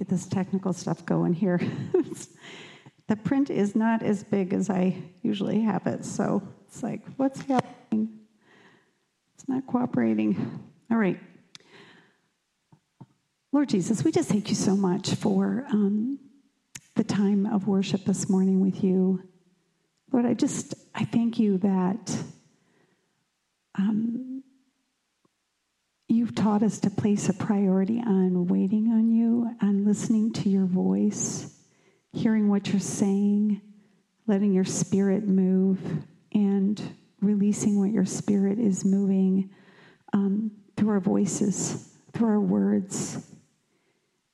get this technical stuff going here. the print is not as big as I usually have it, so it's like, what's happening? It's not cooperating. All right. Lord Jesus, we just thank you so much for um, the time of worship this morning with you. Lord, I just I thank you that um, you've taught us to place a priority on waiting on you, on listening to your voice, hearing what you're saying, letting your spirit move, and releasing what your spirit is moving um, through our voices, through our words.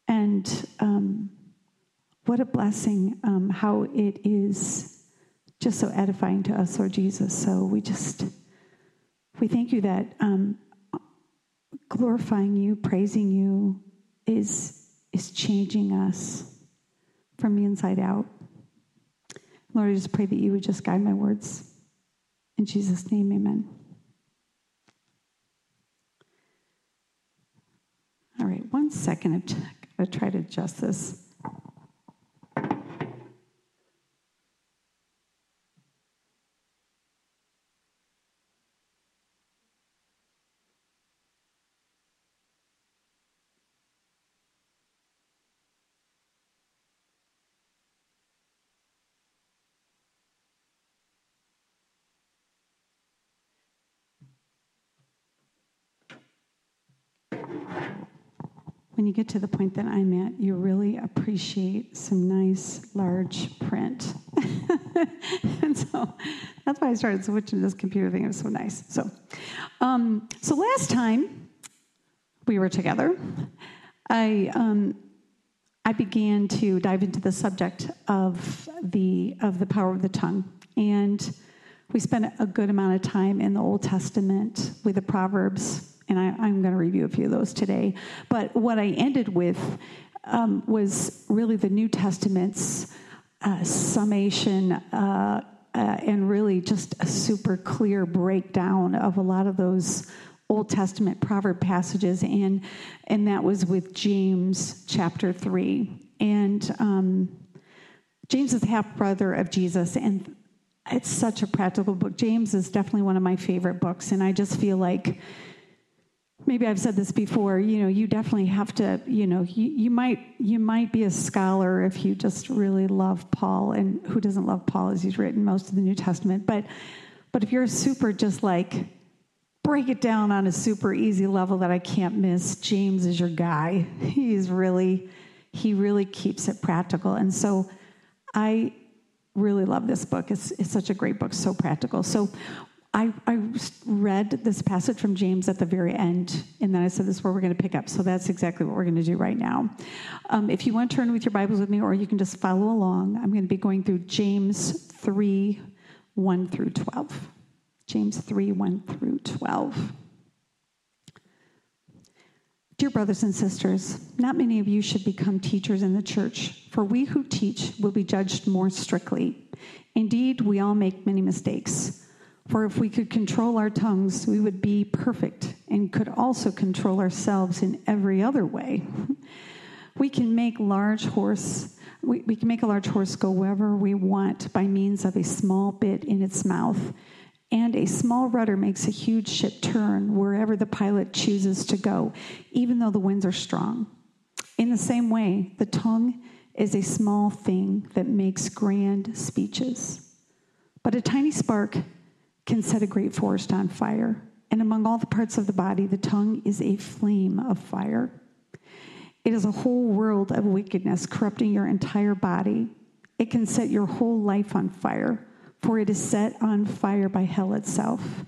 And um, what a blessing um, how it is just so edifying to us, Lord Jesus. So we just, we thank you that um, glorifying you, praising you is, is changing us from the inside out. Lord, I just pray that you would just guide my words. In Jesus' name, amen. All right, one second. I'm try to adjust this. When you get to the point that I'm at, you really appreciate some nice large print. and so that's why I started switching to this computer thing. It was so nice. So, um, so last time we were together, I um, I began to dive into the subject of the of the power of the tongue, and we spent a good amount of time in the Old Testament with the Proverbs and I, am going to review a few of those today. But what I ended with um, was really the New Testament's uh, summation uh, uh, and really just a super clear breakdown of a lot of those Old Testament proverb passages, and and that was with James chapter three. And um, James is half brother of Jesus, and it's such a practical book. James is definitely one of my favorite books, and I just feel like maybe I've said this before, you know, you definitely have to, you know, you, you might you might be a scholar if you just really love Paul and who doesn't love Paul as he's written most of the New Testament, but but if you're super just like break it down on a super easy level that I can't miss, James is your guy. He's really he really keeps it practical. And so I really love this book. It's, it's such a great book, so practical. So I, I read this passage from James at the very end, and then I said, This is where we're going to pick up. So that's exactly what we're going to do right now. Um, if you want to turn with your Bibles with me, or you can just follow along, I'm going to be going through James 3 1 through 12. James 3 1 through 12. Dear brothers and sisters, not many of you should become teachers in the church, for we who teach will be judged more strictly. Indeed, we all make many mistakes. For if we could control our tongues, we would be perfect and could also control ourselves in every other way. we can make large horse we, we can make a large horse go wherever we want by means of a small bit in its mouth. And a small rudder makes a huge ship turn wherever the pilot chooses to go, even though the winds are strong. In the same way, the tongue is a small thing that makes grand speeches. But a tiny spark can set a great forest on fire. And among all the parts of the body, the tongue is a flame of fire. It is a whole world of wickedness corrupting your entire body. It can set your whole life on fire, for it is set on fire by hell itself.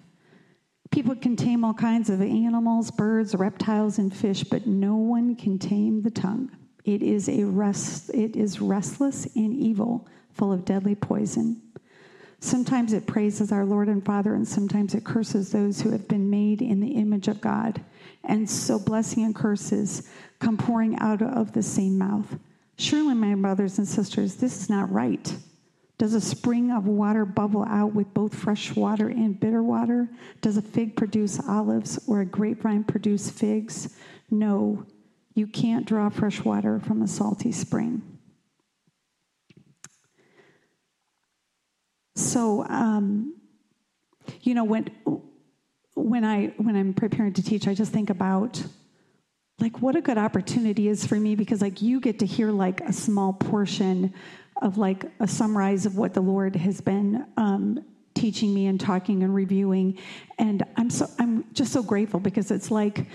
People can tame all kinds of animals, birds, reptiles, and fish, but no one can tame the tongue. It is a rest, it is restless and evil, full of deadly poison. Sometimes it praises our Lord and Father, and sometimes it curses those who have been made in the image of God. And so blessing and curses come pouring out of the same mouth. Surely, my brothers and sisters, this is not right. Does a spring of water bubble out with both fresh water and bitter water? Does a fig produce olives or a grapevine produce figs? No. You can't draw fresh water from a salty spring. So, um, you know, when when I when I'm preparing to teach, I just think about like what a good opportunity is for me because like you get to hear like a small portion of like a summarize of what the Lord has been um, teaching me and talking and reviewing, and I'm so I'm just so grateful because it's like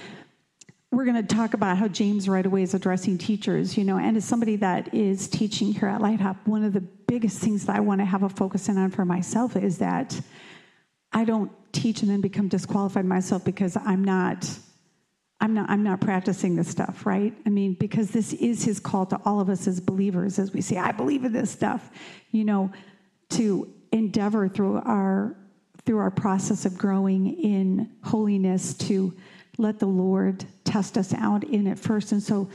we're going to talk about how James right away is addressing teachers, you know, and as somebody that is teaching here at Lighthop, one of the biggest things that I want to have a focus in on for myself is that I don't teach and then become disqualified myself because I'm not I'm not I'm not practicing this stuff, right? I mean, because this is his call to all of us as believers as we say, I believe in this stuff, you know, to endeavor through our through our process of growing in holiness to let the Lord test us out in it first. And so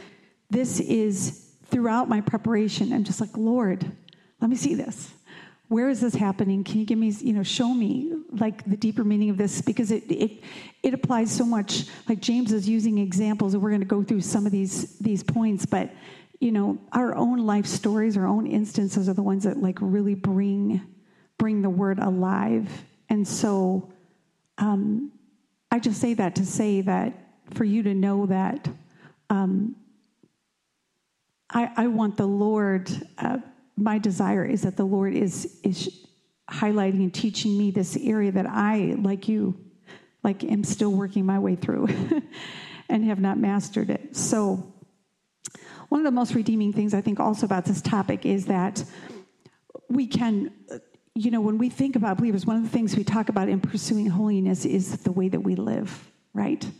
this is throughout my preparation, I'm just like, Lord, let me see this. Where is this happening? Can you give me you know show me like the deeper meaning of this? Because it it it applies so much. Like james is using examples and we're going to go through some of these these points but you know our own life stories our own instances are the ones that like really bring bring the word alive. And so um, i just say that to say that for you to know that um, I, I want the lord uh, my desire is that the Lord is is highlighting and teaching me this area that I, like you, like am still working my way through and have not mastered it. So one of the most redeeming things I think also about this topic is that we can you know when we think about believers one of the things we talk about in pursuing holiness is the way that we live right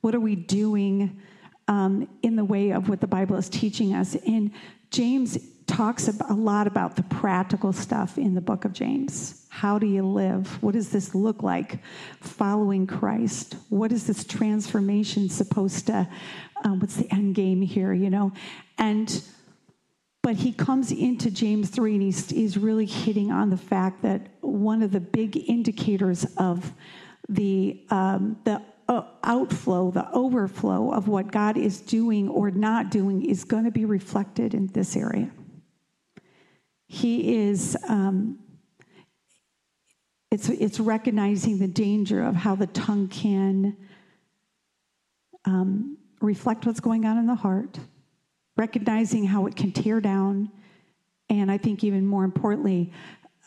what are we doing um, in the way of what the bible is teaching us and james talks a lot about the practical stuff in the book of James. How do you live? What does this look like following Christ? What is this transformation supposed to, um, what's the end game here, you know? And, but he comes into James 3 and he's, he's really hitting on the fact that one of the big indicators of the, um, the uh, outflow, the overflow of what God is doing or not doing is going to be reflected in this area. He is, um, it's, it's recognizing the danger of how the tongue can um, reflect what's going on in the heart, recognizing how it can tear down, and I think even more importantly,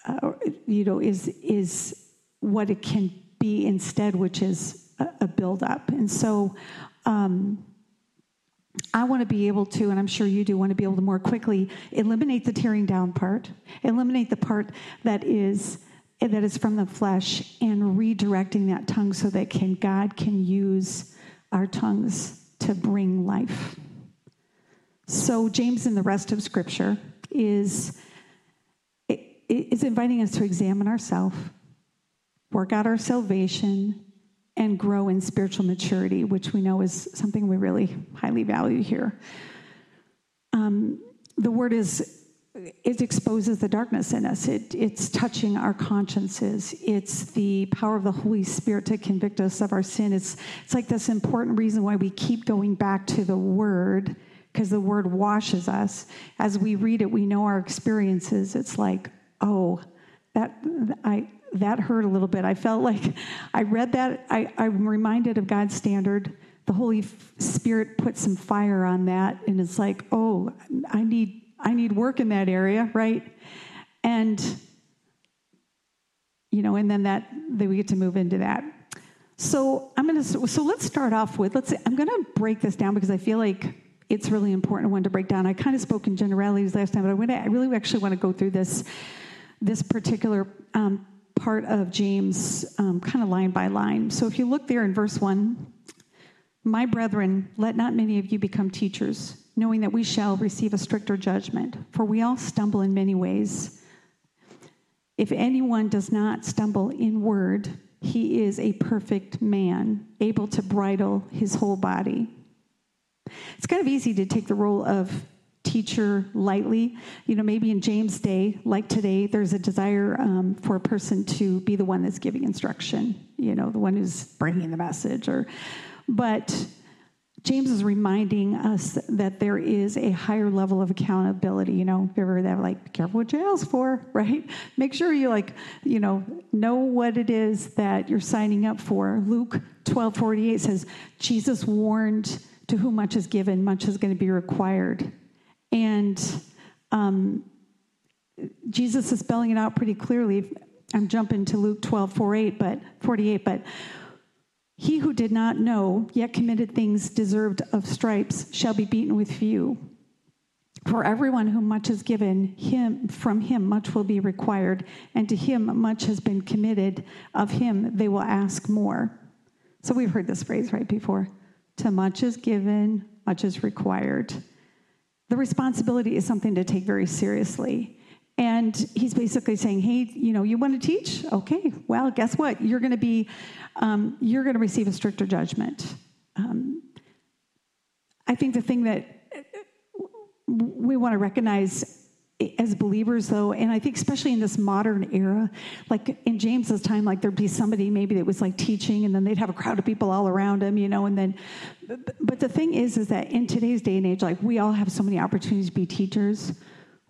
uh, you know, is is what it can be instead, which is a, a buildup. And so, um, I want to be able to, and I'm sure you do want to be able to more quickly eliminate the tearing down part, eliminate the part that is that is from the flesh, and redirecting that tongue so that can God can use our tongues to bring life. So James and the rest of Scripture is is inviting us to examine ourselves, work out our salvation, and grow in spiritual maturity, which we know is something we really highly value here. Um, the word is it exposes the darkness in us. It, it's touching our consciences. It's the power of the Holy Spirit to convict us of our sin. It's, it's like this important reason why we keep going back to the Word, because the Word washes us. As we read it, we know our experiences. It's like, oh, that I that hurt a little bit. I felt like I read that, I, I'm reminded of God's standard. The Holy Spirit put some fire on that, and it's like, oh, I need I need work in that area, right? And you know, and then that then we get to move into that. So I'm gonna so let's start off with let's I'm gonna break this down because I feel like it's really important one to break down. I kind of spoke in generalities last time, but I, want to, I really actually want to go through this this particular um, part of James, um, kind of line by line. So if you look there in verse 1, my brethren, let not many of you become teachers, knowing that we shall receive a stricter judgment, for we all stumble in many ways. If anyone does not stumble in word, he is a perfect man, able to bridle his whole body. It's kind of easy to take the role of teacher lightly. You know, maybe in James' day, like today, there's a desire um, for a person to be the one that's giving instruction, you know, the one who's bringing the message. Or, but James is reminding us that there is a higher level of accountability. You know, you ever that, like, be careful what you ask for, right? Make sure you, like, you know, know what it is that you're signing up for. Luke 12 48 says, Jesus warned, to whom much is given, much is going to be required. And um, Jesus is spelling it out pretty clearly. I'm jumping to Luke 12 48, but 48, but he who did not know, yet committed things deserved of stripes, shall be beaten with few. For everyone whom much is given, him from him much will be required, and to him much has been committed. Of him they will ask more. So we've heard this phrase right before. To much is given, much is required. The responsibility is something to take very seriously. And he's basically saying, hey, you know, you want to teach? Okay, well, guess what? You're going to be, um, you're going to receive a stricter judgment. Um, I think the thing that we want to recognize as believers though and i think especially in this modern era like in james's time like there'd be somebody maybe that was like teaching and then they'd have a crowd of people all around him you know and then but the thing is is that in today's day and age like we all have so many opportunities to be teachers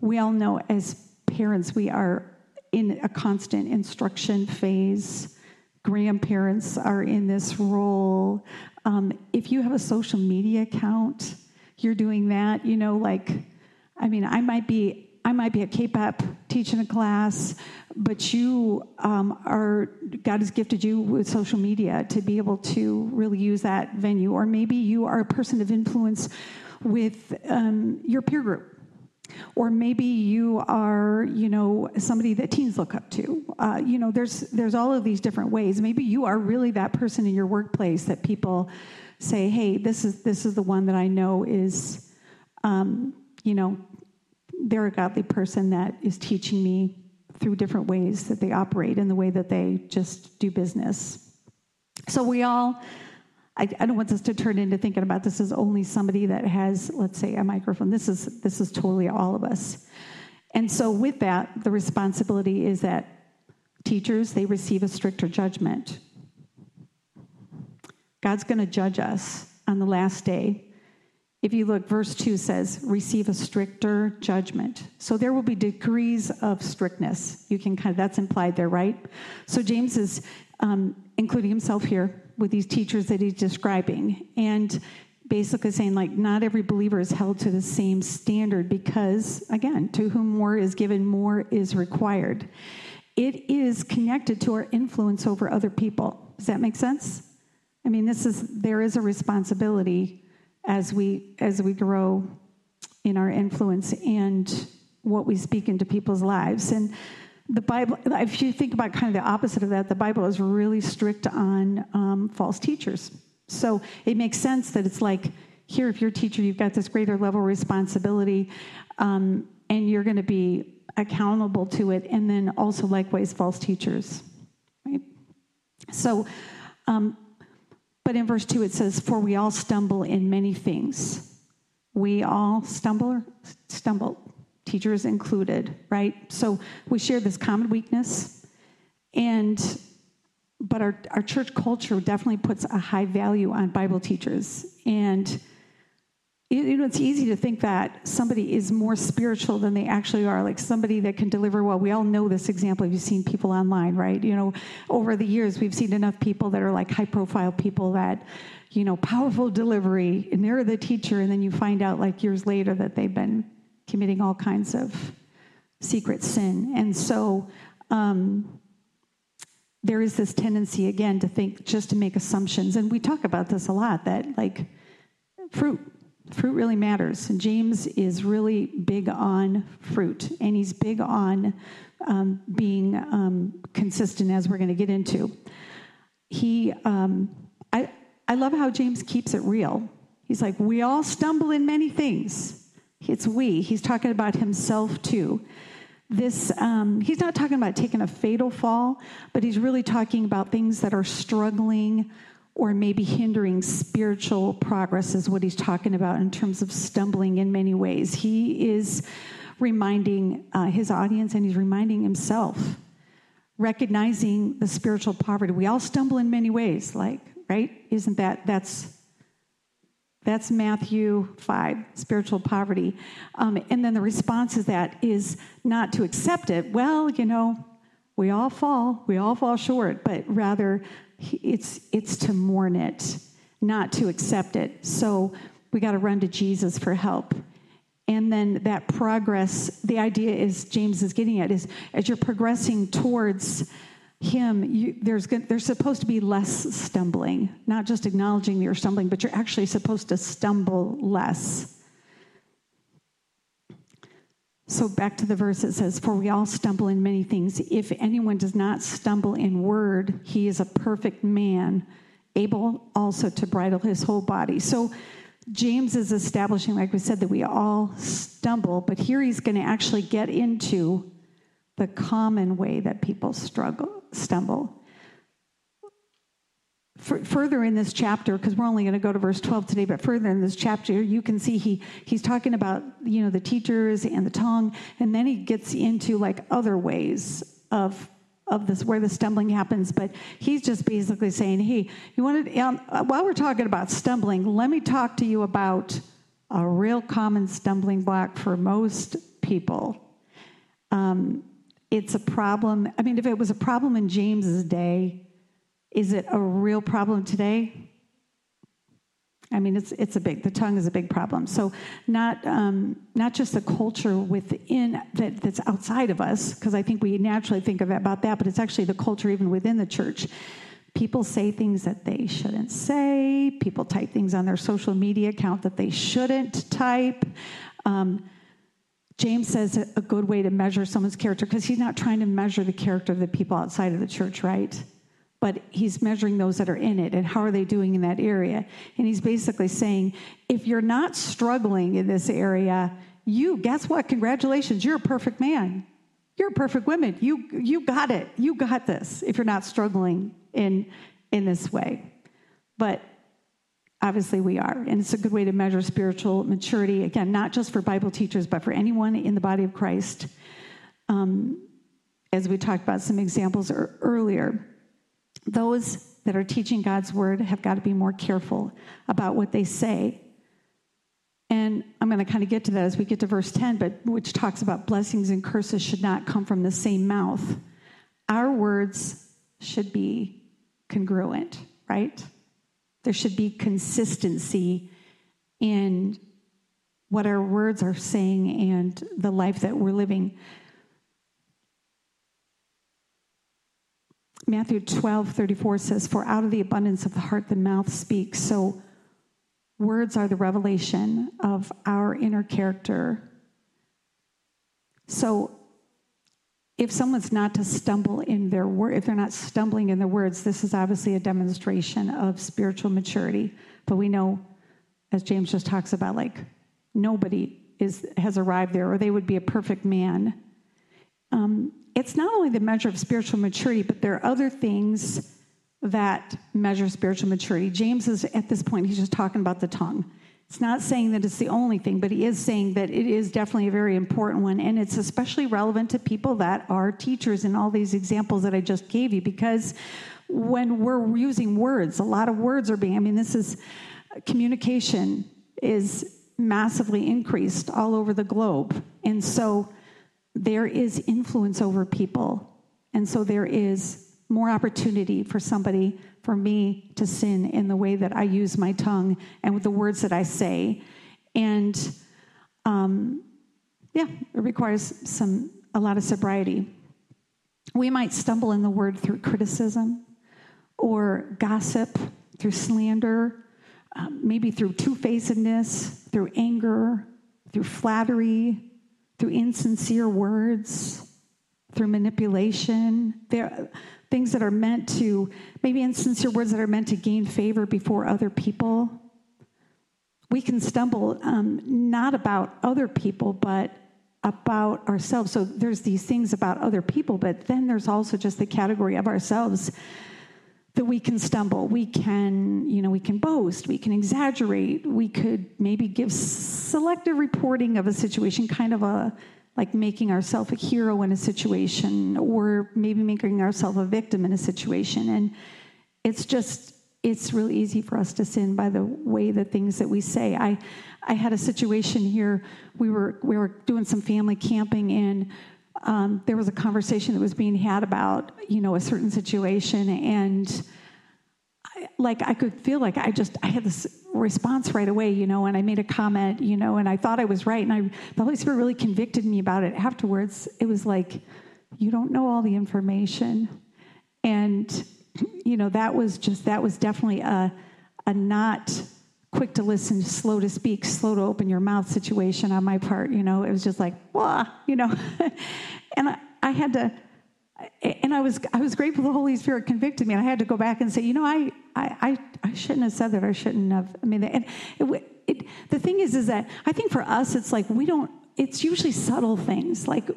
we all know as parents, we are in a constant instruction phase. Grandparents are in this role. Um, if you have a social media account, you're doing that. You know, like, I mean, I might be I might be at K-pop teaching a class, but you um, are God has gifted you with social media to be able to really use that venue, or maybe you are a person of influence with um, your peer group. Or maybe you are you know somebody that teens look up to. Uh, you know there's there's all of these different ways. Maybe you are really that person in your workplace that people say hey this is this is the one that i know is um, you know they're a godly person that is teaching me through different ways that they operate and the way that they just do business so we all I, I, don't want this to turn into thinking about this as only somebody that has, let's say, a microphone. This is this is totally all of us. And so with that, the responsibility is that teachers, they receive a stricter judgment. God's going to judge us on the last day. If you look, verse 2 says, receive a stricter judgment. So there will be degrees of strictness. You can kind of, that's implied there, right? So James is um, including himself here with these teachers that he's describing. And basically saying, like, not every believer is held to the same standard because, again, to whom more is given, more is required. It is connected to our influence over other people. Does that make sense? I mean, this is there is a responsibility as we as we grow in our influence and what we speak into people's lives. And the Bible, if you think about kind of the opposite of that, the Bible is really strict on um, false teachers. So it makes sense that it's like, here, if you're a teacher, you've got this greater level of responsibility, um, and you're going to be accountable to it. And then also, likewise, false teachers, right? So, um, but in verse 2, it says, For we all stumble in many things. We all stumble, stumble teachers included, right? So we share this common weakness, and but our, our church culture definitely puts a high value on Bible teachers. And you know, it's easy to think that somebody is more spiritual than they actually are, like somebody that can deliver well. We all know this example. You've seen people online, right? You know, over the years, we've seen enough people that are like high profile people that, you know, powerful delivery, and they're the teacher, and then you find out like years later that they've been committing all kinds of secret sin. And so um, there is this tendency, again, to think just to make assumptions. And we talk about this a lot that, like, fruit. Fruit really matters. And James is really big on fruit, and he's big on um, being um, consistent, as we're going to get into. He, um, I, I love how James keeps it real. He's like, we all stumble in many things. It's we. He's talking about himself too. This, um, he's not talking about taking a fatal fall, but he's really talking about things that are struggling or maybe hindering spiritual progress, is what he's talking about in terms of stumbling in many ways. He is reminding uh, his audience and he's reminding himself, recognizing the spiritual poverty. We all stumble in many ways, like, right? Isn't that, that's That's Matthew 5, spiritual poverty. Um, and then the response to that is not to accept it. Well, you know, we all fall, we all fall short, but rather it's, it's to mourn it, not to accept it. So we got to run to Jesus for help. And then that progress, the idea is James is getting at is as you're progressing towards him, you, there's, there's supposed to be less stumbling, not just acknowledging that you're stumbling, but you're actually supposed to stumble less. So back to the verse it says, For we all stumble in many things. If anyone does not stumble in word, he is a perfect man, able also to bridle his whole body. So James is establishing, like we said, that we all stumble, but here he's going to actually get into the common way that people struggle, stumble. Further in this chapter, because we're only going to go to verse 12 today, but further in this chapter, you can see he he's talking about you know the teachers and the tongue, and then he gets into like other ways of of this where the stumbling happens. But he's just basically saying, hey, you want to um, while we're talking about stumbling, let me talk to you about a real common stumbling block for most people. Um, it's a problem. I mean, if it was a problem in James's day, is it a real problem today? I mean, it's it's a big. The tongue is a big problem. So not um, not just the culture within that that's outside of us, because I think we naturally think of about that, but it's actually the culture even within the church. People say things that they shouldn't say. People type things on their social media account that they shouldn't type. Um, James says a good way to measure someone's character, because he's not trying to measure the character of the people outside of the church, right? But he's measuring those that are in it and how are they doing in that area. And he's basically saying, if you're not struggling in this area, you, guess what? Congratulations, you're a perfect man. You're a perfect woman. You, you got it. You got this if you're not struggling in, in this way. But Obviously, we are. And it's a good way to measure spiritual maturity. Again, not just for Bible teachers, but for anyone in the body of Christ. Um, as we talked about some examples earlier, those that are teaching God's word have got to be more careful about what they say. And I'm going to kind of get to that as we get to verse 10, but which talks about blessings and curses should not come from the same mouth. Our words should be congruent, right? There should be consistency in what our words are saying and the life that we're living. Matthew 12, 34 says, For out of the abundance of the heart the mouth speaks. So words are the revelation of our inner character. So if someone's not to stumble in their word, if they're not stumbling in their words, this is obviously a demonstration of spiritual maturity. But we know, as James just talks about, like nobody is has arrived there, or they would be a perfect man. Um, it's not only the measure of spiritual maturity, but there are other things that measure spiritual maturity. James is at this point; he's just talking about the tongue. It's not saying that it's the only thing, but he is saying that it is definitely a very important one. And it's especially relevant to people that are teachers in all these examples that I just gave you, because when we're using words, a lot of words are being, I mean, this is communication is massively increased all over the globe. And so there is influence over people. And so there is more opportunity for somebody for me to sin in the way that I use my tongue and with the words that I say. And um, yeah, it requires some a lot of sobriety. We might stumble in the word through criticism or gossip, through slander, um, maybe through two facedness, through anger, through flattery, through insincere words, through manipulation. There, things that are meant to, maybe insincere words that are meant to gain favor before other people. We can stumble um, not about other people, but about ourselves. So there's these things about other people, but then there's also just the category of ourselves that we can stumble. We can, you know, we can boast, we can exaggerate, we could maybe give selective reporting of a situation, kind of a like making ourselves a hero in a situation or maybe making ourselves a victim in a situation. And it's just, it's really easy for us to sin by the way the things that we say. I, I had a situation here. We were we were doing some family camping, and um, there was a conversation that was being had about you know a certain situation, and I, like I could feel like I just I had this response right away, you know, and I made a comment, you know, and I thought I was right, and I the Holy Spirit really convicted me about it afterwards. It was like, you don't know all the information, and you know that was just that was definitely a a not quick to listen, slow to speak, slow to open your mouth situation on my part. You know, it was just like, wah, you know. and I, I, had to, and I was I was grateful the Holy Spirit convicted me. And I had to go back and say, you know, I I I, shouldn't have said that. I shouldn't have. I mean, and it, it, the thing is, is that I think for us, it's like we don't. It's usually subtle things like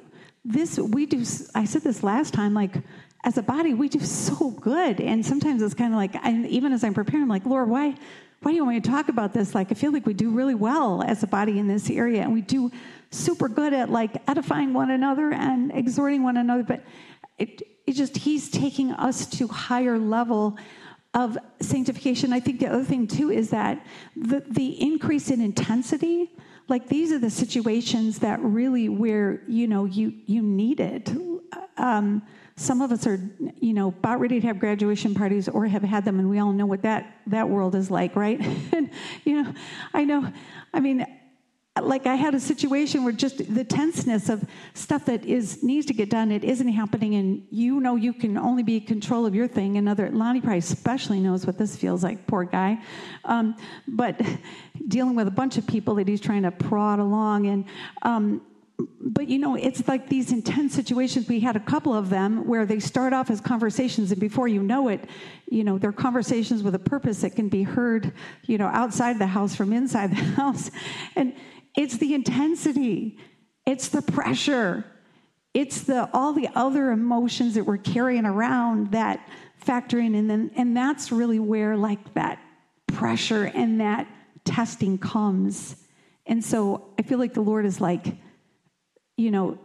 this. We do. I said this last time. Like as a body, we do so good, and sometimes it's kind of like, I, even as I'm preparing, I'm like, Lord, why? Why do you want me to talk about this? Like, I feel like we do really well as a body in this area, and we do super good at like edifying one another and exhorting one another. But it, it just, he's taking us to higher level of sanctification. I think the other thing too is that the, the increase in intensity, like these are the situations that really where, you know, you, you need it. Um, some of us are, you know, about ready to have graduation parties or have had them, and we all know what that that world is like, right? and you know, I know. I mean, like I had a situation where just the tenseness of stuff that is needs to get done, it isn't happening, and you know you can only be in control of your thing. Another Lonnie probably especially knows what this feels like, poor guy. Um, but dealing with a bunch of people that he's trying to prod along, and um, but you know, it's like these intense situations. We had a couple of them where they start off as conversations, and before you know it, you know, they're conversations with a purpose that can be heard, you know, outside the house from inside the house. And it's the intensity, it's the pressure, it's the all the other emotions that we're carrying around that factor in, and then and that's really where like that pressure and that testing comes. And so I feel like the Lord is like you know,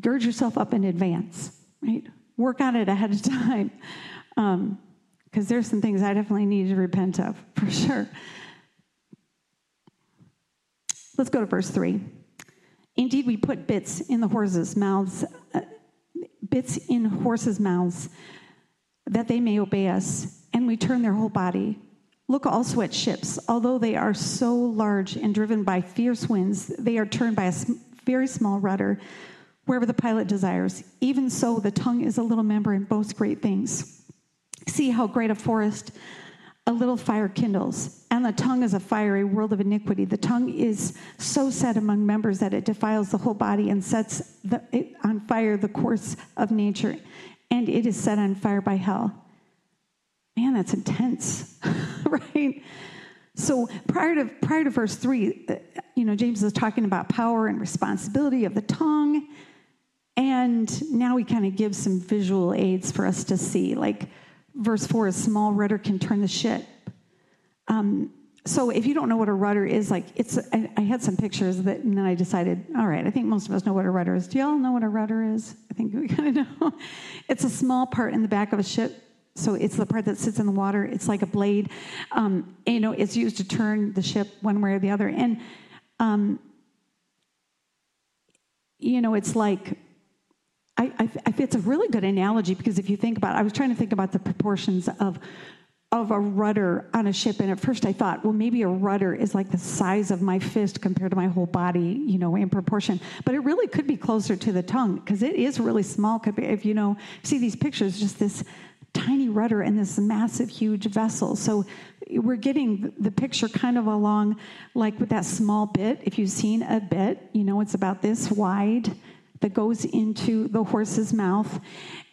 gird yourself up in advance, right? Work on it ahead of time. Because um, there's some things I definitely need to repent of, for sure. Let's go to verse 3. Indeed, we put bits in the horses' mouths, uh, bits in horses' mouths, that they may obey us, and we turn their whole body. Look also at ships. Although they are so large and driven by fierce winds, they are turned by a very small rudder wherever the pilot desires. Even so, the tongue is a little member and boasts great things. See how great a forest a little fire kindles, and the tongue is a fiery world of iniquity. The tongue is so set among members that it defiles the whole body and sets the, on fire the course of nature, and it is set on fire by hell. Man, that's intense, right? So prior to prior to verse three, uh, you know, James is talking about power and responsibility of the tongue, and now he kind of gives some visual aids for us to see. Like verse four, a small rudder can turn the ship. Um, so if you don't know what a rudder is, like it's, I, I, had some pictures that, and then I decided, all right, I think most of us know what a rudder is. Do y'all know what a rudder is? I think we kind of know. It's a small part in the back of a ship so it's the part that sits in the water. It's like a blade. Um, you know, it's used to turn the ship one way or the other. And, um, you know, it's like, I, I, I, it's a really good analogy because if you think about, I was trying to think about the proportions of of a rudder on a ship, and at first I thought, well, maybe a rudder is like the size of my fist compared to my whole body, you know, in proportion. But it really could be closer to the tongue because it is really small. If you know, see these pictures, just this tiny rudder in this massive, huge vessel. So we're getting the picture kind of along like with that small bit. If you've seen a bit, you know it's about this wide that goes into the horse's mouth.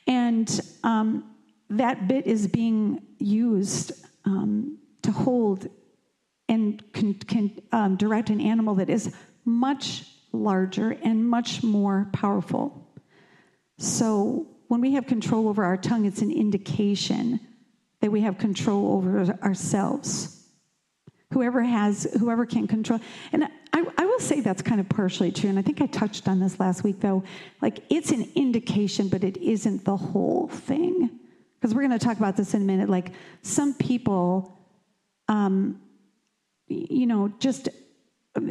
And um, that bit is being used um, to hold and can, can um, direct an animal that is much larger and much more powerful. So when we have control over our tongue, it's an indication that we have control over ourselves. Whoever has, whoever can control, and I, I, will say that's kind of partially true, and I think I touched on this last week though. Like it's an indication, but it isn't the whole thing. because we're going to talk about this in a minute. Like some people, um, you know, just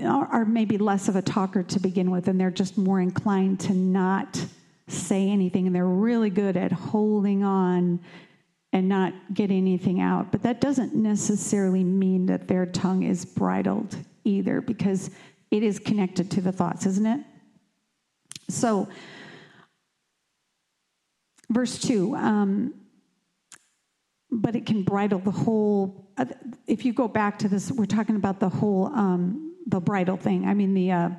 are, are maybe less of a talker to begin with, and they're just more inclined to not say anything, and they're really good at holding on and not get anything out. But that doesn't necessarily mean that their tongue is bridled either, because it is connected to the thoughts, isn't it? So, verse 2 um, but it can bridle the whole uh, if you go back to this we're talking about the whole um, the bridle thing i mean the uh,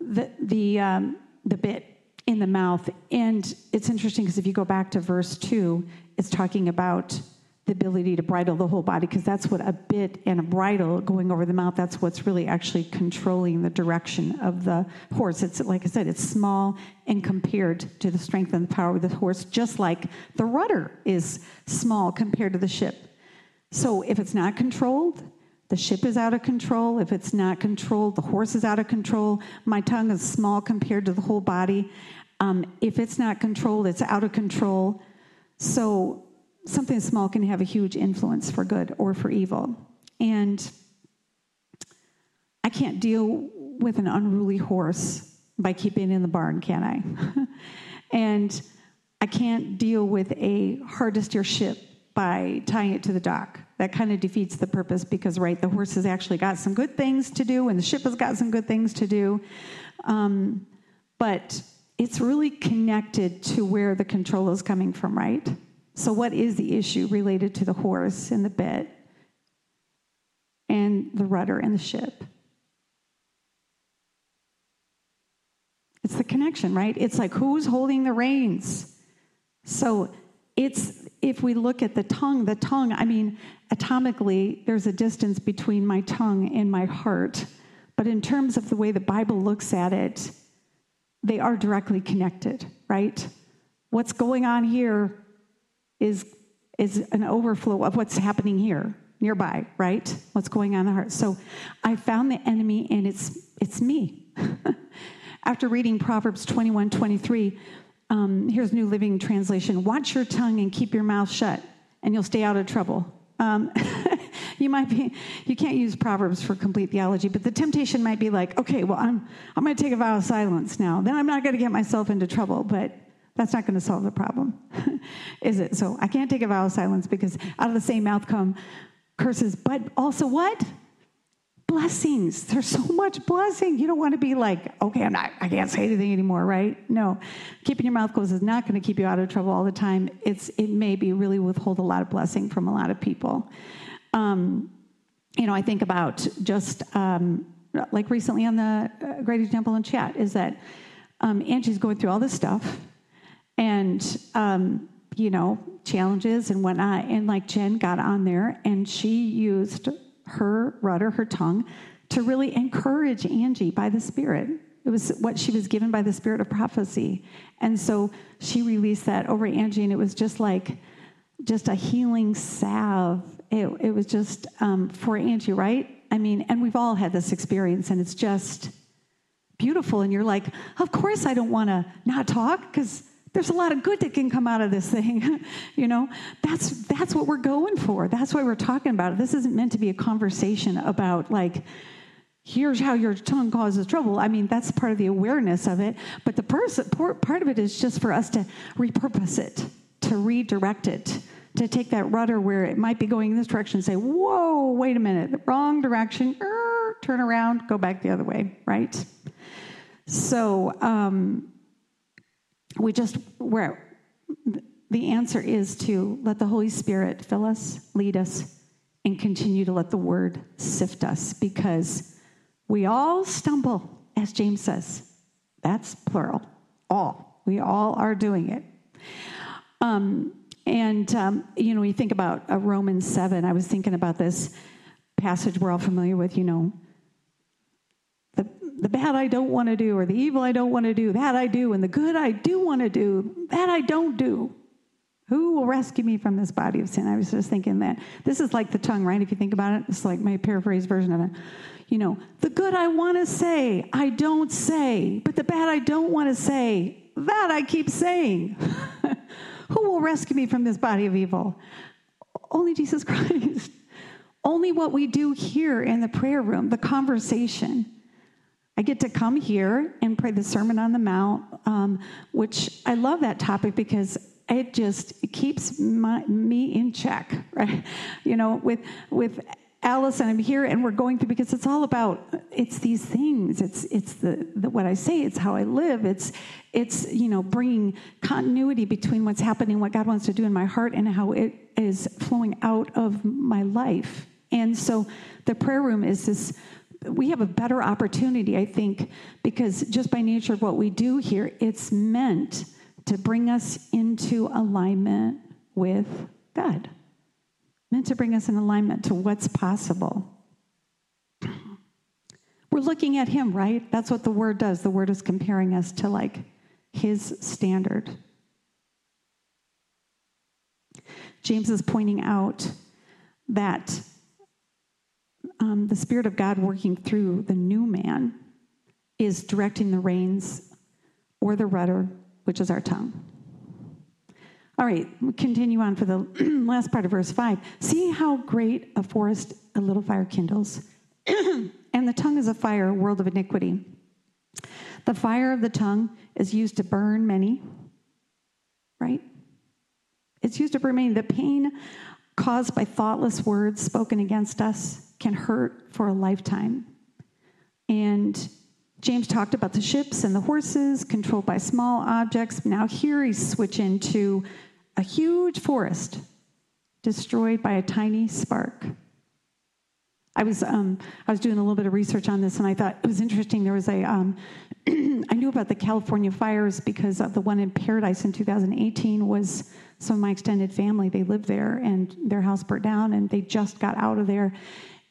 the the um, the bit in the mouth. And it's interesting because if you go back to verse 2 it's talking about the ability to bridle the whole body because that's what a bit and a bridle going over the mouth that's what's really actually controlling the direction of the horse. It's like i said it's small and compared to the strength and the power of the horse just like the rudder is small compared to the ship. So if it's not controlled the ship is out of control if it's not controlled the horse is out of control my tongue is small compared to the whole body um, if it's not controlled it's out of control so something small can have a huge influence for good or for evil. And I can't deal with an unruly horse by keeping it in the barn, can I? and I can't deal with a hard to steer ship by tying it to the dock. That kind of defeats the purpose because, right, the horse has actually got some good things to do and the ship has got some good things to do. Um, but it's really connected to where the control is coming from, right? So, what is the issue related to the horse and the bit and the rudder and the ship? It's the connection, right? It's like who's holding the reins? So, it's if we look at the tongue, the tongue, I mean, atomically, there's a distance between my tongue and my heart. But in terms of the way the Bible looks at it, they are directly connected, right? What's going on here is, is an overflow of what's happening here nearby, right? What's going on in the heart. So I found the enemy and it's, it's me. After reading Proverbs 21 23, um, here's New Living Translation Watch your tongue and keep your mouth shut, and you'll stay out of trouble. Um, you might be, you can't use Proverbs for complete theology, but the temptation might be like, okay, well, I'm, I'm going to take a vow of silence now. Then I'm not going to get myself into trouble. But that's not going to solve the problem, is it? So I can't take a vow of silence because out of the same mouth come curses, but also what? Blessings. There's so much blessing. You don't want to be like, okay, I'm not, I can't say anything anymore, right? No. Keeping your mouth closed is not going to keep you out of trouble all the time. It's, it may be really withhold a lot of blessing from a lot of people. Um, you know, I think about just um, like recently on the uh, Great Example in chat is that um, Angie's going through all this stuff and um, you know challenges and whatnot. And like Jen got on there and she used her rudder, her tongue, to really encourage Angie by the Spirit. It was what she was given by the Spirit of prophecy. And so she released that over Angie, and it was just like just a healing salve. It, it was just um, for Angie, right? I mean, and we've all had this experience, and it's just beautiful. And you're like, of course, I don't want to not talk because there's a lot of good that can come out of this thing you know? That's that's what we're going for. That's why we're talking about it. This isn't meant to be a conversation about like here's how your tongue causes trouble. I mean that's part of the awareness of it. But the person part of it is just for us to repurpose it to redirect it to take that rudder where it might be going in this direction and say whoa wait a minute wrong direction. Er, turn around go back the other way. Right? So um, we just, where the answer is to let the Holy Spirit fill us, lead us, and continue to let the word sift us because we all stumble, as James says. That's plural. All. We all are doing it. Um, and, um, you know, you think about uh, Romans 7, I was thinking about this passage we're all familiar with, you know, the bad I don't want to do, or the evil I don't want to do, that I do, and the good I do want to do, that I don't do. Who will rescue me from this body of sin? I was just thinking that. This is like the tongue, right? If you think about it, it's like my paraphrase version of it. You know, the good I want to say, I don't say, but the bad I don't want to say, that I keep saying. Who will rescue me from this body of evil? Only Jesus Christ. Only what we do here in the prayer room, the conversation. I get to come here and pray the Sermon on the Mount, um, which I love that topic because it just keeps my, me in check, right? You know, with with Alice and I'm here and we're going through because it's all about it's these things. It's it's the, the what I say. It's how I live. It's it's you know bringing continuity between what's happening, what God wants to do in my heart, and how it is flowing out of my life. And so the prayer room is this we have a better opportunity, I think, because just by nature of what we do here, it's meant to bring us into alignment with God, meant to bring us in alignment to what's possible. We're looking at Him, right? That's what the Word does. The Word is comparing us to like His standard. James is pointing out that um, the Spirit of God working through the new man is directing the reins or the rudder, which is our tongue. All right, we continue on for the last part of verse 5. See how great a forest a little fire kindles, and the tongue is a fire, a world of iniquity. The fire of the tongue is used to burn many, right? It's used to burn many. The pain caused by thoughtless words spoken against us can hurt for a lifetime. And James talked about the ships and the horses controlled by small objects. Now, here he's switching to a huge forest destroyed by a tiny spark. I was um, I was doing a little bit of research on this, and I thought it was interesting. There was a um, I knew about the California fires because of the one in Paradise in 2018 was some of my extended family. They lived there, and their house burnt down, and they just got out of there.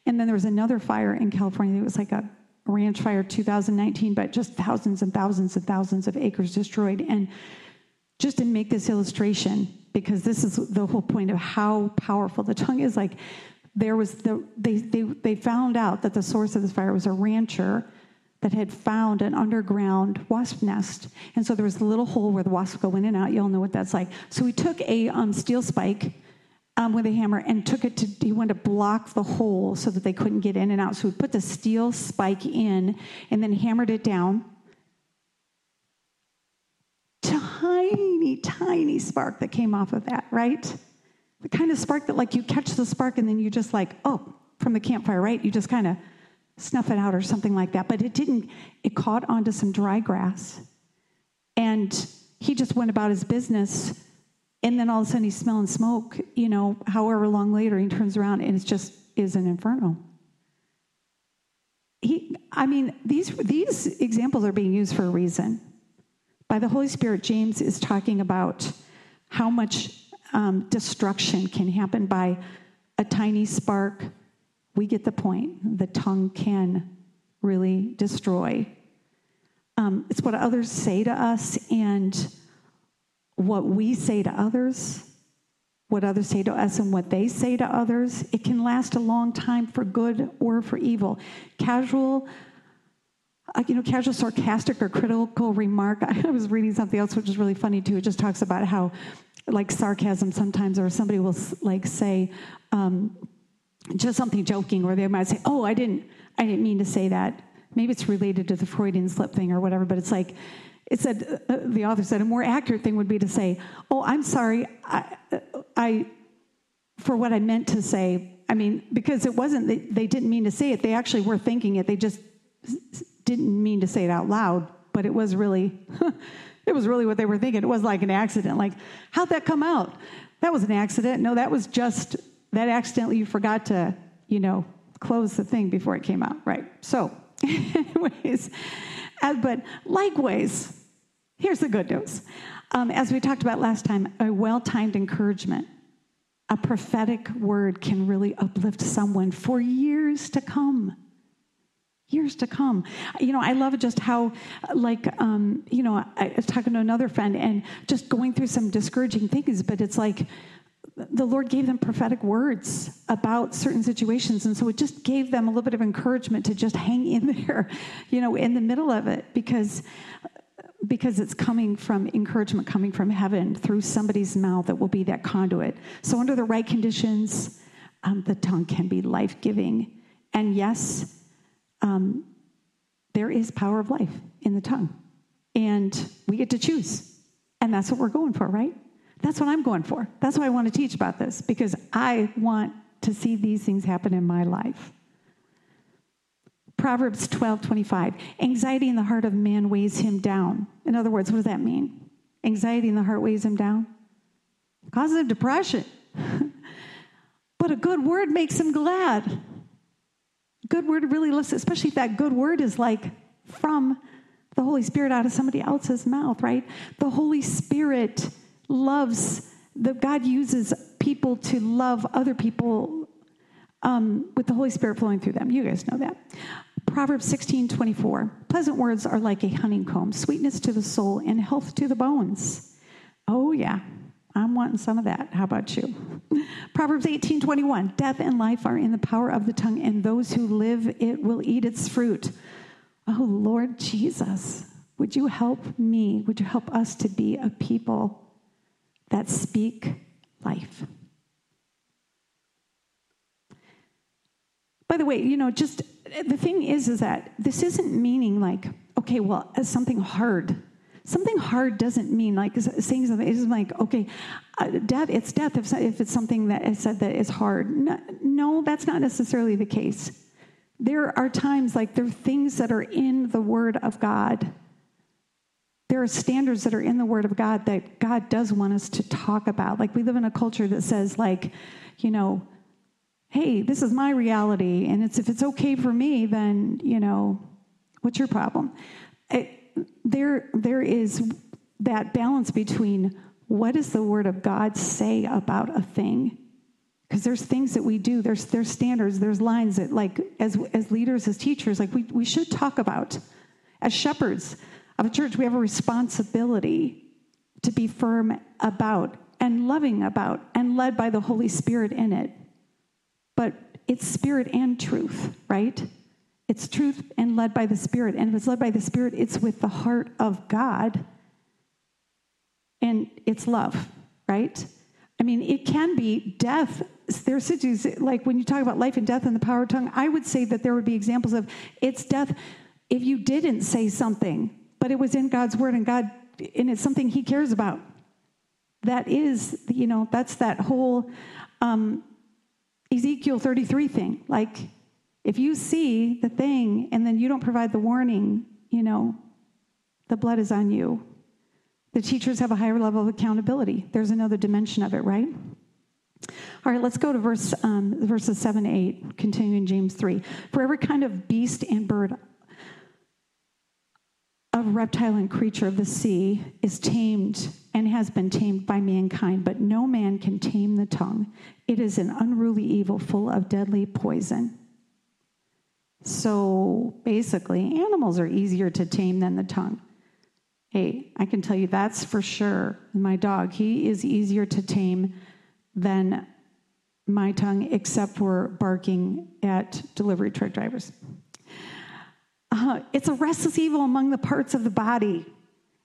And then there was another fire in California. It was like a ranch fire 2019, but just thousands and thousands and thousands of acres destroyed. And just to make this illustration, because this is the whole point of how powerful the tongue is, like there was the they they they found out that the source of this fire was a rancher that had found an underground wasp nest. And so there was a little hole where the wasps go in and out. You all know what that's like. So he took a um, steel spike um, with a hammer and took it to, he wanted to block the hole so that they couldn't get in and out. So he put the steel spike in and then hammered it down. Tiny, tiny spark that came off of that, right? The kind of spark that, like, you catch the spark and then you just, like, oh, from the campfire, right? You just kind of snuff it out or something like that. But it didn't, it caught onto some dry grass. And he just went about his business and then all of a sudden he's smelling smoke, you know, however long later he turns around and it's just is an inferno. He, I mean, these, these examples are being used for a reason. By the Holy Spirit, James is talking about how much um, destruction can happen by a tiny spark. We get the point. The tongue can really destroy. Um, it's what others say to us, and what we say to others, what others say to us, and what they say to others. It can last a long time for good or for evil. Casual, uh, you know, casual sarcastic or critical remark. I was reading something else which is really funny too. It just talks about how, like sarcasm sometimes, or somebody will like say, um, just something joking, or they might say, "Oh, I didn't, I didn't mean to say that." Maybe it's related to the Freudian slip thing or whatever, but it's like it said, uh, the author said, a more accurate thing would be to say, Oh, I'm sorry, I, I, for what I meant to say. I mean, because it wasn't, they, they didn't mean to say it. They actually were thinking it. They just didn't mean to say it out loud, but it was really, it was really what they were thinking. It was like an accident. Like, how'd that come out? That was an accident. No, that was just, that accidentally you forgot to, you know, close the thing before it came out. Right. So, anyways, uh, but likewise, here's the good news. Um, as we talked about last time, a well timed encouragement, a prophetic word can really uplift someone for years to come. Years to come. You know, I love just how, like, um, you know, I was talking to another friend and just going through some discouraging things, but it's like, the Lord gave them prophetic words about certain situations. And so it just gave them a little bit of encouragement to just hang in there, you know, in the middle of it. Because because it's coming from encouragement coming from heaven through somebody's mouth that will be that conduit. So, under the right conditions, um, the tongue can be life giving. And yes, um, there is power of life in the tongue. And we get to choose. And that's what we're going for, right? That's what I'm going for. That's why I want to teach about this because I want to see these things happen in my life. Proverbs 12, 25. Anxiety in the heart of man weighs him down. In other words, what does that mean? Anxiety in the heart weighs him down? Causes him depression. but a good word makes him glad. Good word really lifts, especially if that good word is like from the Holy Spirit out of somebody else's mouth, right? The Holy Spirit loves, the God uses people to love other people um, with the Holy Spirit flowing through them. You guys know that. Proverbs 16 24. Pleasant words are like a honeycomb, sweetness to the soul and health to the bones. Oh, yeah. I'm wanting some of that. How about you? Proverbs 18 21. Death and life are in the power of the tongue, and those who live it will eat its fruit. Oh, Lord Jesus, would you help me? Would you help us to be a people that speak life? By the way, you know, just the thing is, is that this isn't meaning like, okay, well, as something hard. Something hard doesn't mean like saying something. It's like, okay, uh, death. It's death if, if it's something that is said that is hard. No, no, that's not necessarily the case. There are times like there are things that are in the Word of God. There are standards that are in the Word of God that God does want us to talk about. Like we live in a culture that says, like, you know, hey, this is my reality, and it's if it's okay for me, then you know, what's your problem? It, there, there is that balance between what does the Word of God say about a thing? Because there's things that we do, there's there's standards, there's lines that like as as leaders, as teachers, like we, we should talk about. As shepherds of a church, we have a responsibility to be firm about and loving about and led by the Holy Spirit in it. But it's spirit and truth, right? It's truth and led by the Spirit. And if it's led by the Spirit, it's with the heart of God. And it's love, right? I mean, it can be death. There's situations like when you talk about life and death and the power of tongue, I would say that there would be examples of it's death if you didn't say something, but it was in God's word and God, and it's something He cares about. That is, you know, that's that whole um, Ezekiel 33 thing. Like, if you see the thing and then you don't provide the warning, you know, the blood is on you. The teachers have a higher level of accountability. There's another dimension of it, right? All right, let's go to verse um, verses seven, eight, continuing James three. For every kind of beast and bird, of reptile and creature of the sea is tamed and has been tamed by mankind, but no man can tame the tongue. It is an unruly evil full of deadly poison. So basically, animals are easier to tame than the tongue. Hey, I can tell you that's for sure. My dog, he is easier to tame than my tongue, except for barking at delivery truck drivers. Uh, it's a restless evil among the parts of the body.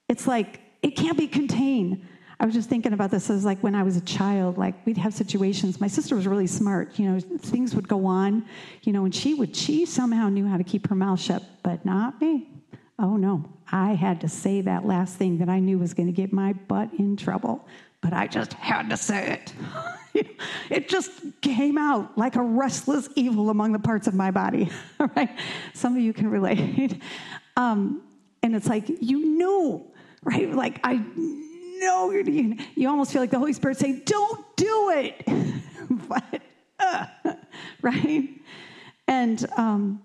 It's like it can't be contained. I was just thinking about this as like when I was a child, like we'd have situations. My sister was really smart, you know, things would go on, you know, and she would, she somehow knew how to keep her mouth shut, but not me. Oh no, I had to say that last thing that I knew was going to get my butt in trouble, but I just had to say it. it just came out like a restless evil among the parts of my body. Right, some of you can relate. Um, and it's like you knew, right? Like I no, you, you almost feel like the Holy Spirit saying, don't do it. but, uh, right? And um,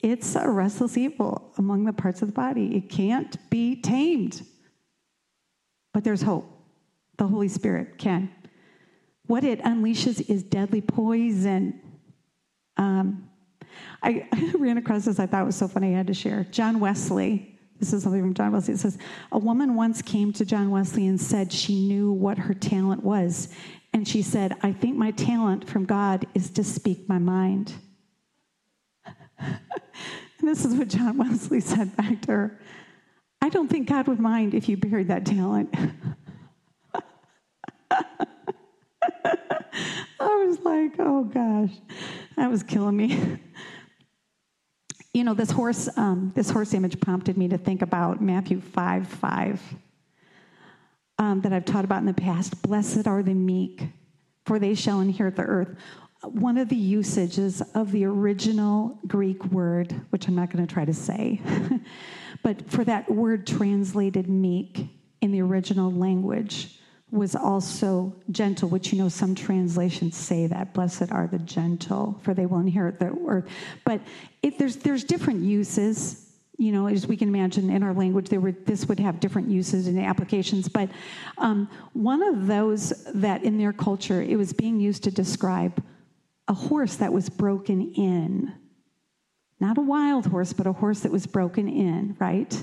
it's a restless evil among the parts of the body. It can't be tamed. But there's hope. The Holy Spirit can. What it unleashes is deadly poison. Um, I ran across this, I thought was so funny, I had to share. John Wesley, this is something from John Wesley. It says, A woman once came to John Wesley and said she knew what her talent was. And she said, I think my talent from God is to speak my mind. and this is what John Wesley said back to her I don't think God would mind if you buried that talent. I was like, oh gosh, that was killing me. You know, this horse, um, this horse image prompted me to think about Matthew 5 5 um, that I've taught about in the past. Blessed are the meek, for they shall inherit the earth. One of the usages of the original Greek word, which I'm not going to try to say, but for that word translated meek in the original language was also gentle, which you know some translations say that blessed are the gentle, for they will inherit the earth. But there's there's different uses you know, as we can imagine in our language, there were, this would have different uses and applications. But um, one of those that in their culture, it was being used to describe a horse that was broken in. Not a wild horse, but a horse that was broken in, right?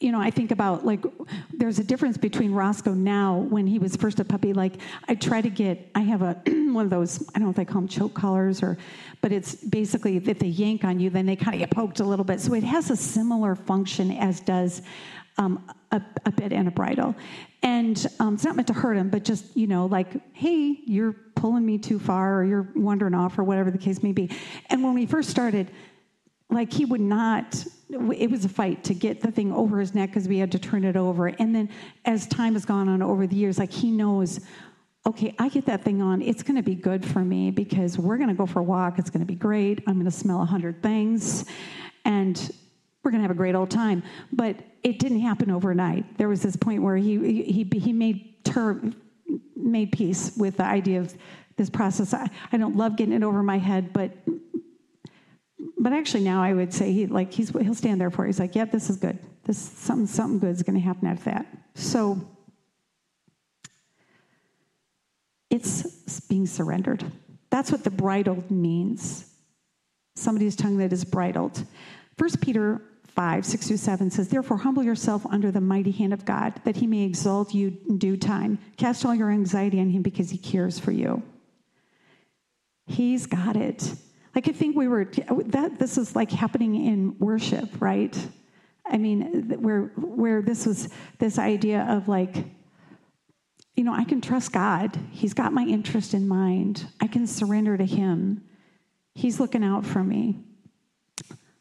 You know, I think about like there's a difference between Roscoe now when he was first a puppy. Like I try to get, I have a one of those. I don't know if they call them choke collars or, but it's basically if they yank on you, then they kind of get poked a little bit. So it has a similar function as does um, a, a, bit and a bridle. And um, it's not meant to hurt him, but just, you know, like, hey, you're pulling me too far or you're wandering off or whatever the case may be. And when we first started, like he would not it was a fight to get the thing over his neck because we had to turn it over. And then as time has gone on over the years like he knows okay i get that thing on. It's going to be good for me because we're going to go for a walk. It's going to be great. I'm going to smell a hundred things and we're going to have a great old time. But it didn't happen overnight. There was this point where he he, he made ter- made peace with the idea of this process. I, I don't love getting it over my head but but actually now I would say he like he's he'll stand there for it. He's like, "Yep, this is good. This something something good is going to happen out of that." So it's being surrendered. That's what the bridled means. Somebody's tongue that is bridled. First Peter 5, 6 through 7 says, Therefore, humble yourself under the mighty hand of God, that he may exalt you in due time. Cast all your anxiety on him because he cares for you. He's got it. Like I think we were that this is like happening in worship, right? I mean, where where this was this idea of like, you know, I can trust God. He's got my interest in mind. I can surrender to Him. He's looking out for me.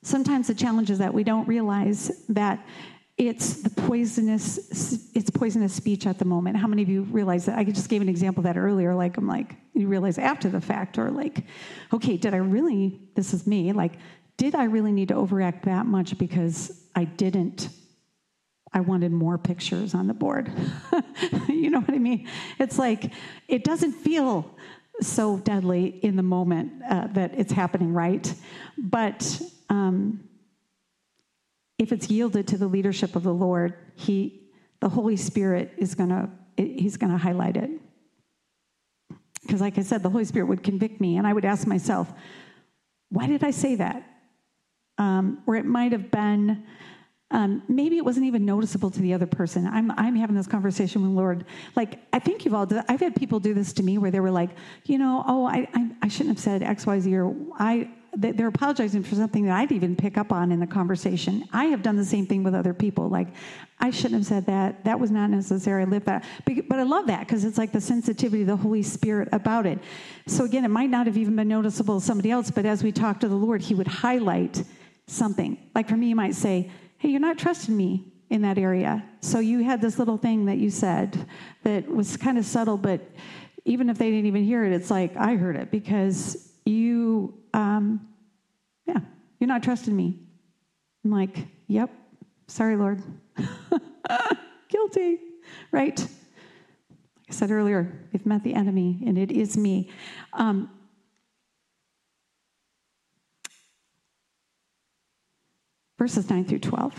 Sometimes the challenge is that we don't realize that it's the poisonous it's poisonous speech at the moment. How many of you realize that? I just gave an example of that earlier like i'm like you realize after the fact or like okay did i really this is me like did i really need to overact that much because i didn't i wanted more pictures on the board? You know what i mean? It's like it doesn't feel so deadly in the moment uh, that it's happening right? But um, if it's yielded to the leadership of the Lord, he, the Holy Spirit is going to, he's going to highlight it. Because, like I said, the Holy Spirit would convict me, and I would ask myself, why did I say that? Um, or it might have been, um, maybe it wasn't even noticeable to the other person. I'm, I'm having this conversation with Lord. Like, I think you've all, I've had people do this to me where they were like, you know, oh, I, I, I shouldn't have said X, Y, Z, or I, they're apologizing for something that I'd even pick up on in the conversation. I have done the same thing with other people. Like, I shouldn't have said that. That was not necessary. I that. But I love that because it's like the sensitivity of the Holy Spirit about it. So again, it might not have even been noticeable to somebody else, but as we talk to the Lord, He would highlight something. Like for me, He might say, Hey, you're not trusting me in that area. So you had this little thing that you said that was kind of subtle, but even if they didn't even hear it, it's like, I heard it because you, um, yeah, you're not trusting me. I'm like, yep, sorry, Lord. Guilty, right? Like I said earlier, we've met the enemy, and it is me. Um, verses 9 through 12.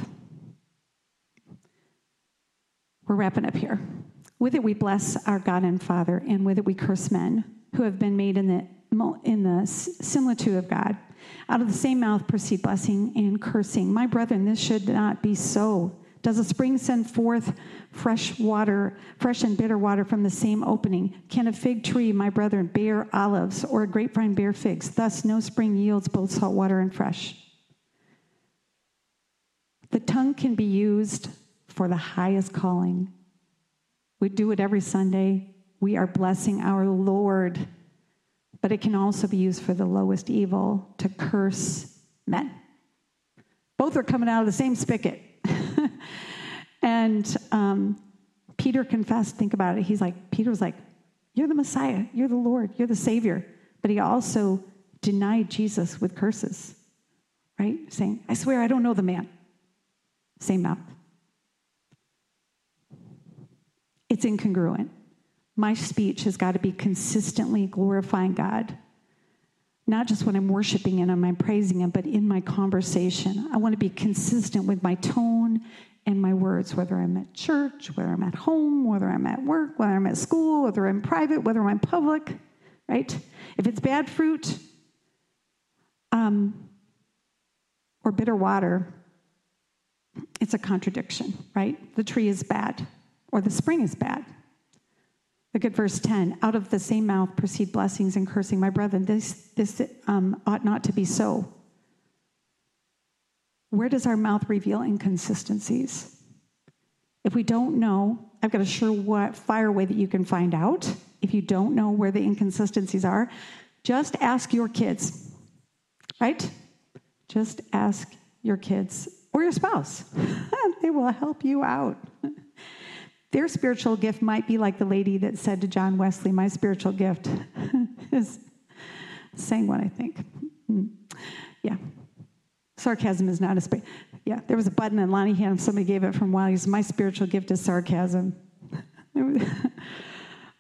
We're wrapping up here. With it we bless our God and Father, and with it we curse men who have been made in the in the similitude of God. Out of the same mouth proceed blessing and cursing. My brethren, this should not be so. Does a spring send forth fresh water, fresh and bitter water from the same opening? Can a fig tree, my brethren, bear olives, or a grapevine bear figs? Thus, no spring yields both salt water and fresh. The tongue can be used for the highest calling. We do it every Sunday. We are blessing our Lord. But it can also be used for the lowest evil to curse men. Both are coming out of the same spigot. and um, Peter confessed, think about it. He's like, Peter was like, You're the Messiah, you're the Lord, you're the Savior. But he also denied Jesus with curses, right? Saying, I swear I don't know the man. Same mouth. It's incongruent. My speech has got to be consistently glorifying God, not just when I'm worshiping and I'm praising Him, but in my conversation. I want to be consistent with my tone and my words, whether I'm at church, whether I'm at home, whether I'm at work, whether I'm at school, whether I'm private, whether I'm public, right? If it's bad fruit um, or bitter water, it's a contradiction, right? The tree is bad or the spring is bad. Look at verse 10. Out of the same mouth proceed blessings and cursing. My brethren, this, this um, ought not to be so. Where does our mouth reveal inconsistencies? If we don't know, I've got a sure what fire way that you can find out. If you don't know where the inconsistencies are, just ask your kids, right? Just ask your kids or your spouse. they will help you out. Their spiritual gift might be like the lady that said to John Wesley, My spiritual gift is saying what I think. Hmm. Yeah. Sarcasm is not a space. Yeah, there was a button in Lonnie Hand. Somebody gave it from Wiley's. My spiritual gift is sarcasm.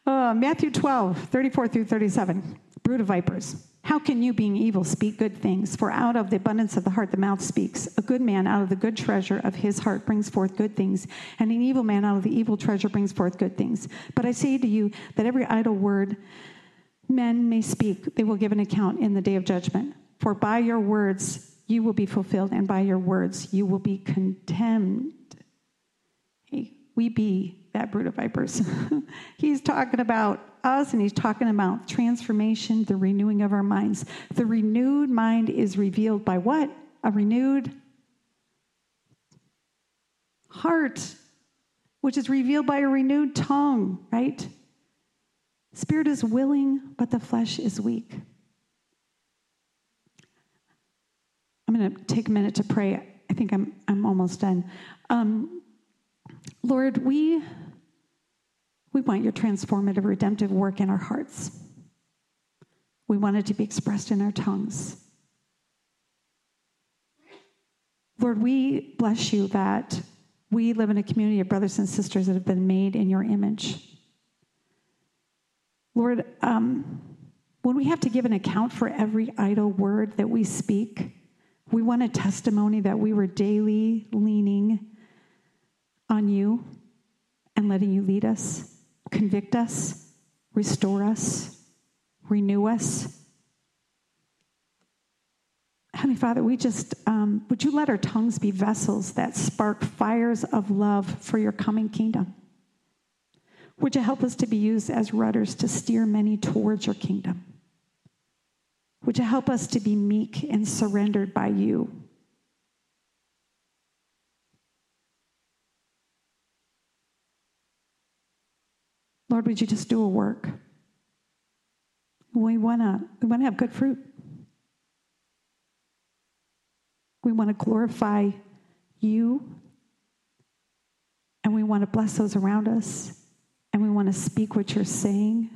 uh, Matthew 12, 34 through 37. Brood of vipers. How can you, being evil, speak good things? For out of the abundance of the heart the mouth speaks. A good man out of the good treasure of his heart brings forth good things, and an evil man out of the evil treasure brings forth good things. But I say to you that every idle word men may speak, they will give an account in the day of judgment. For by your words you will be fulfilled, and by your words you will be condemned. Hey, we be that brood of vipers. he's talking about us and he's talking about transformation, the renewing of our minds. The renewed mind is revealed by what? A renewed heart, which is revealed by a renewed tongue, right? Spirit is willing, but the flesh is weak. I'm going to take a minute to pray. I think I'm, I'm almost done. Um, Lord, we, we want your transformative, redemptive work in our hearts. We want it to be expressed in our tongues. Lord, we bless you that we live in a community of brothers and sisters that have been made in your image. Lord, um, when we have to give an account for every idle word that we speak, we want a testimony that we were daily leaning on you and letting you lead us, convict us, restore us, renew us. Heavenly Father, we just, um, would you let our tongues be vessels that spark fires of love for your coming kingdom? Would you help us to be used as rudders to steer many towards your kingdom? Would you help us to be meek and surrendered by you? Lord, would you just do a work? We want to we want to have good fruit. We want to glorify you. And we want to bless those around us. And we want to speak what you're saying.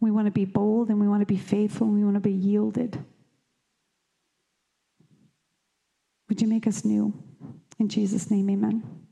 We want to be bold and we want to be faithful and we want to be yielded. Would you make us new? In Jesus' name, amen.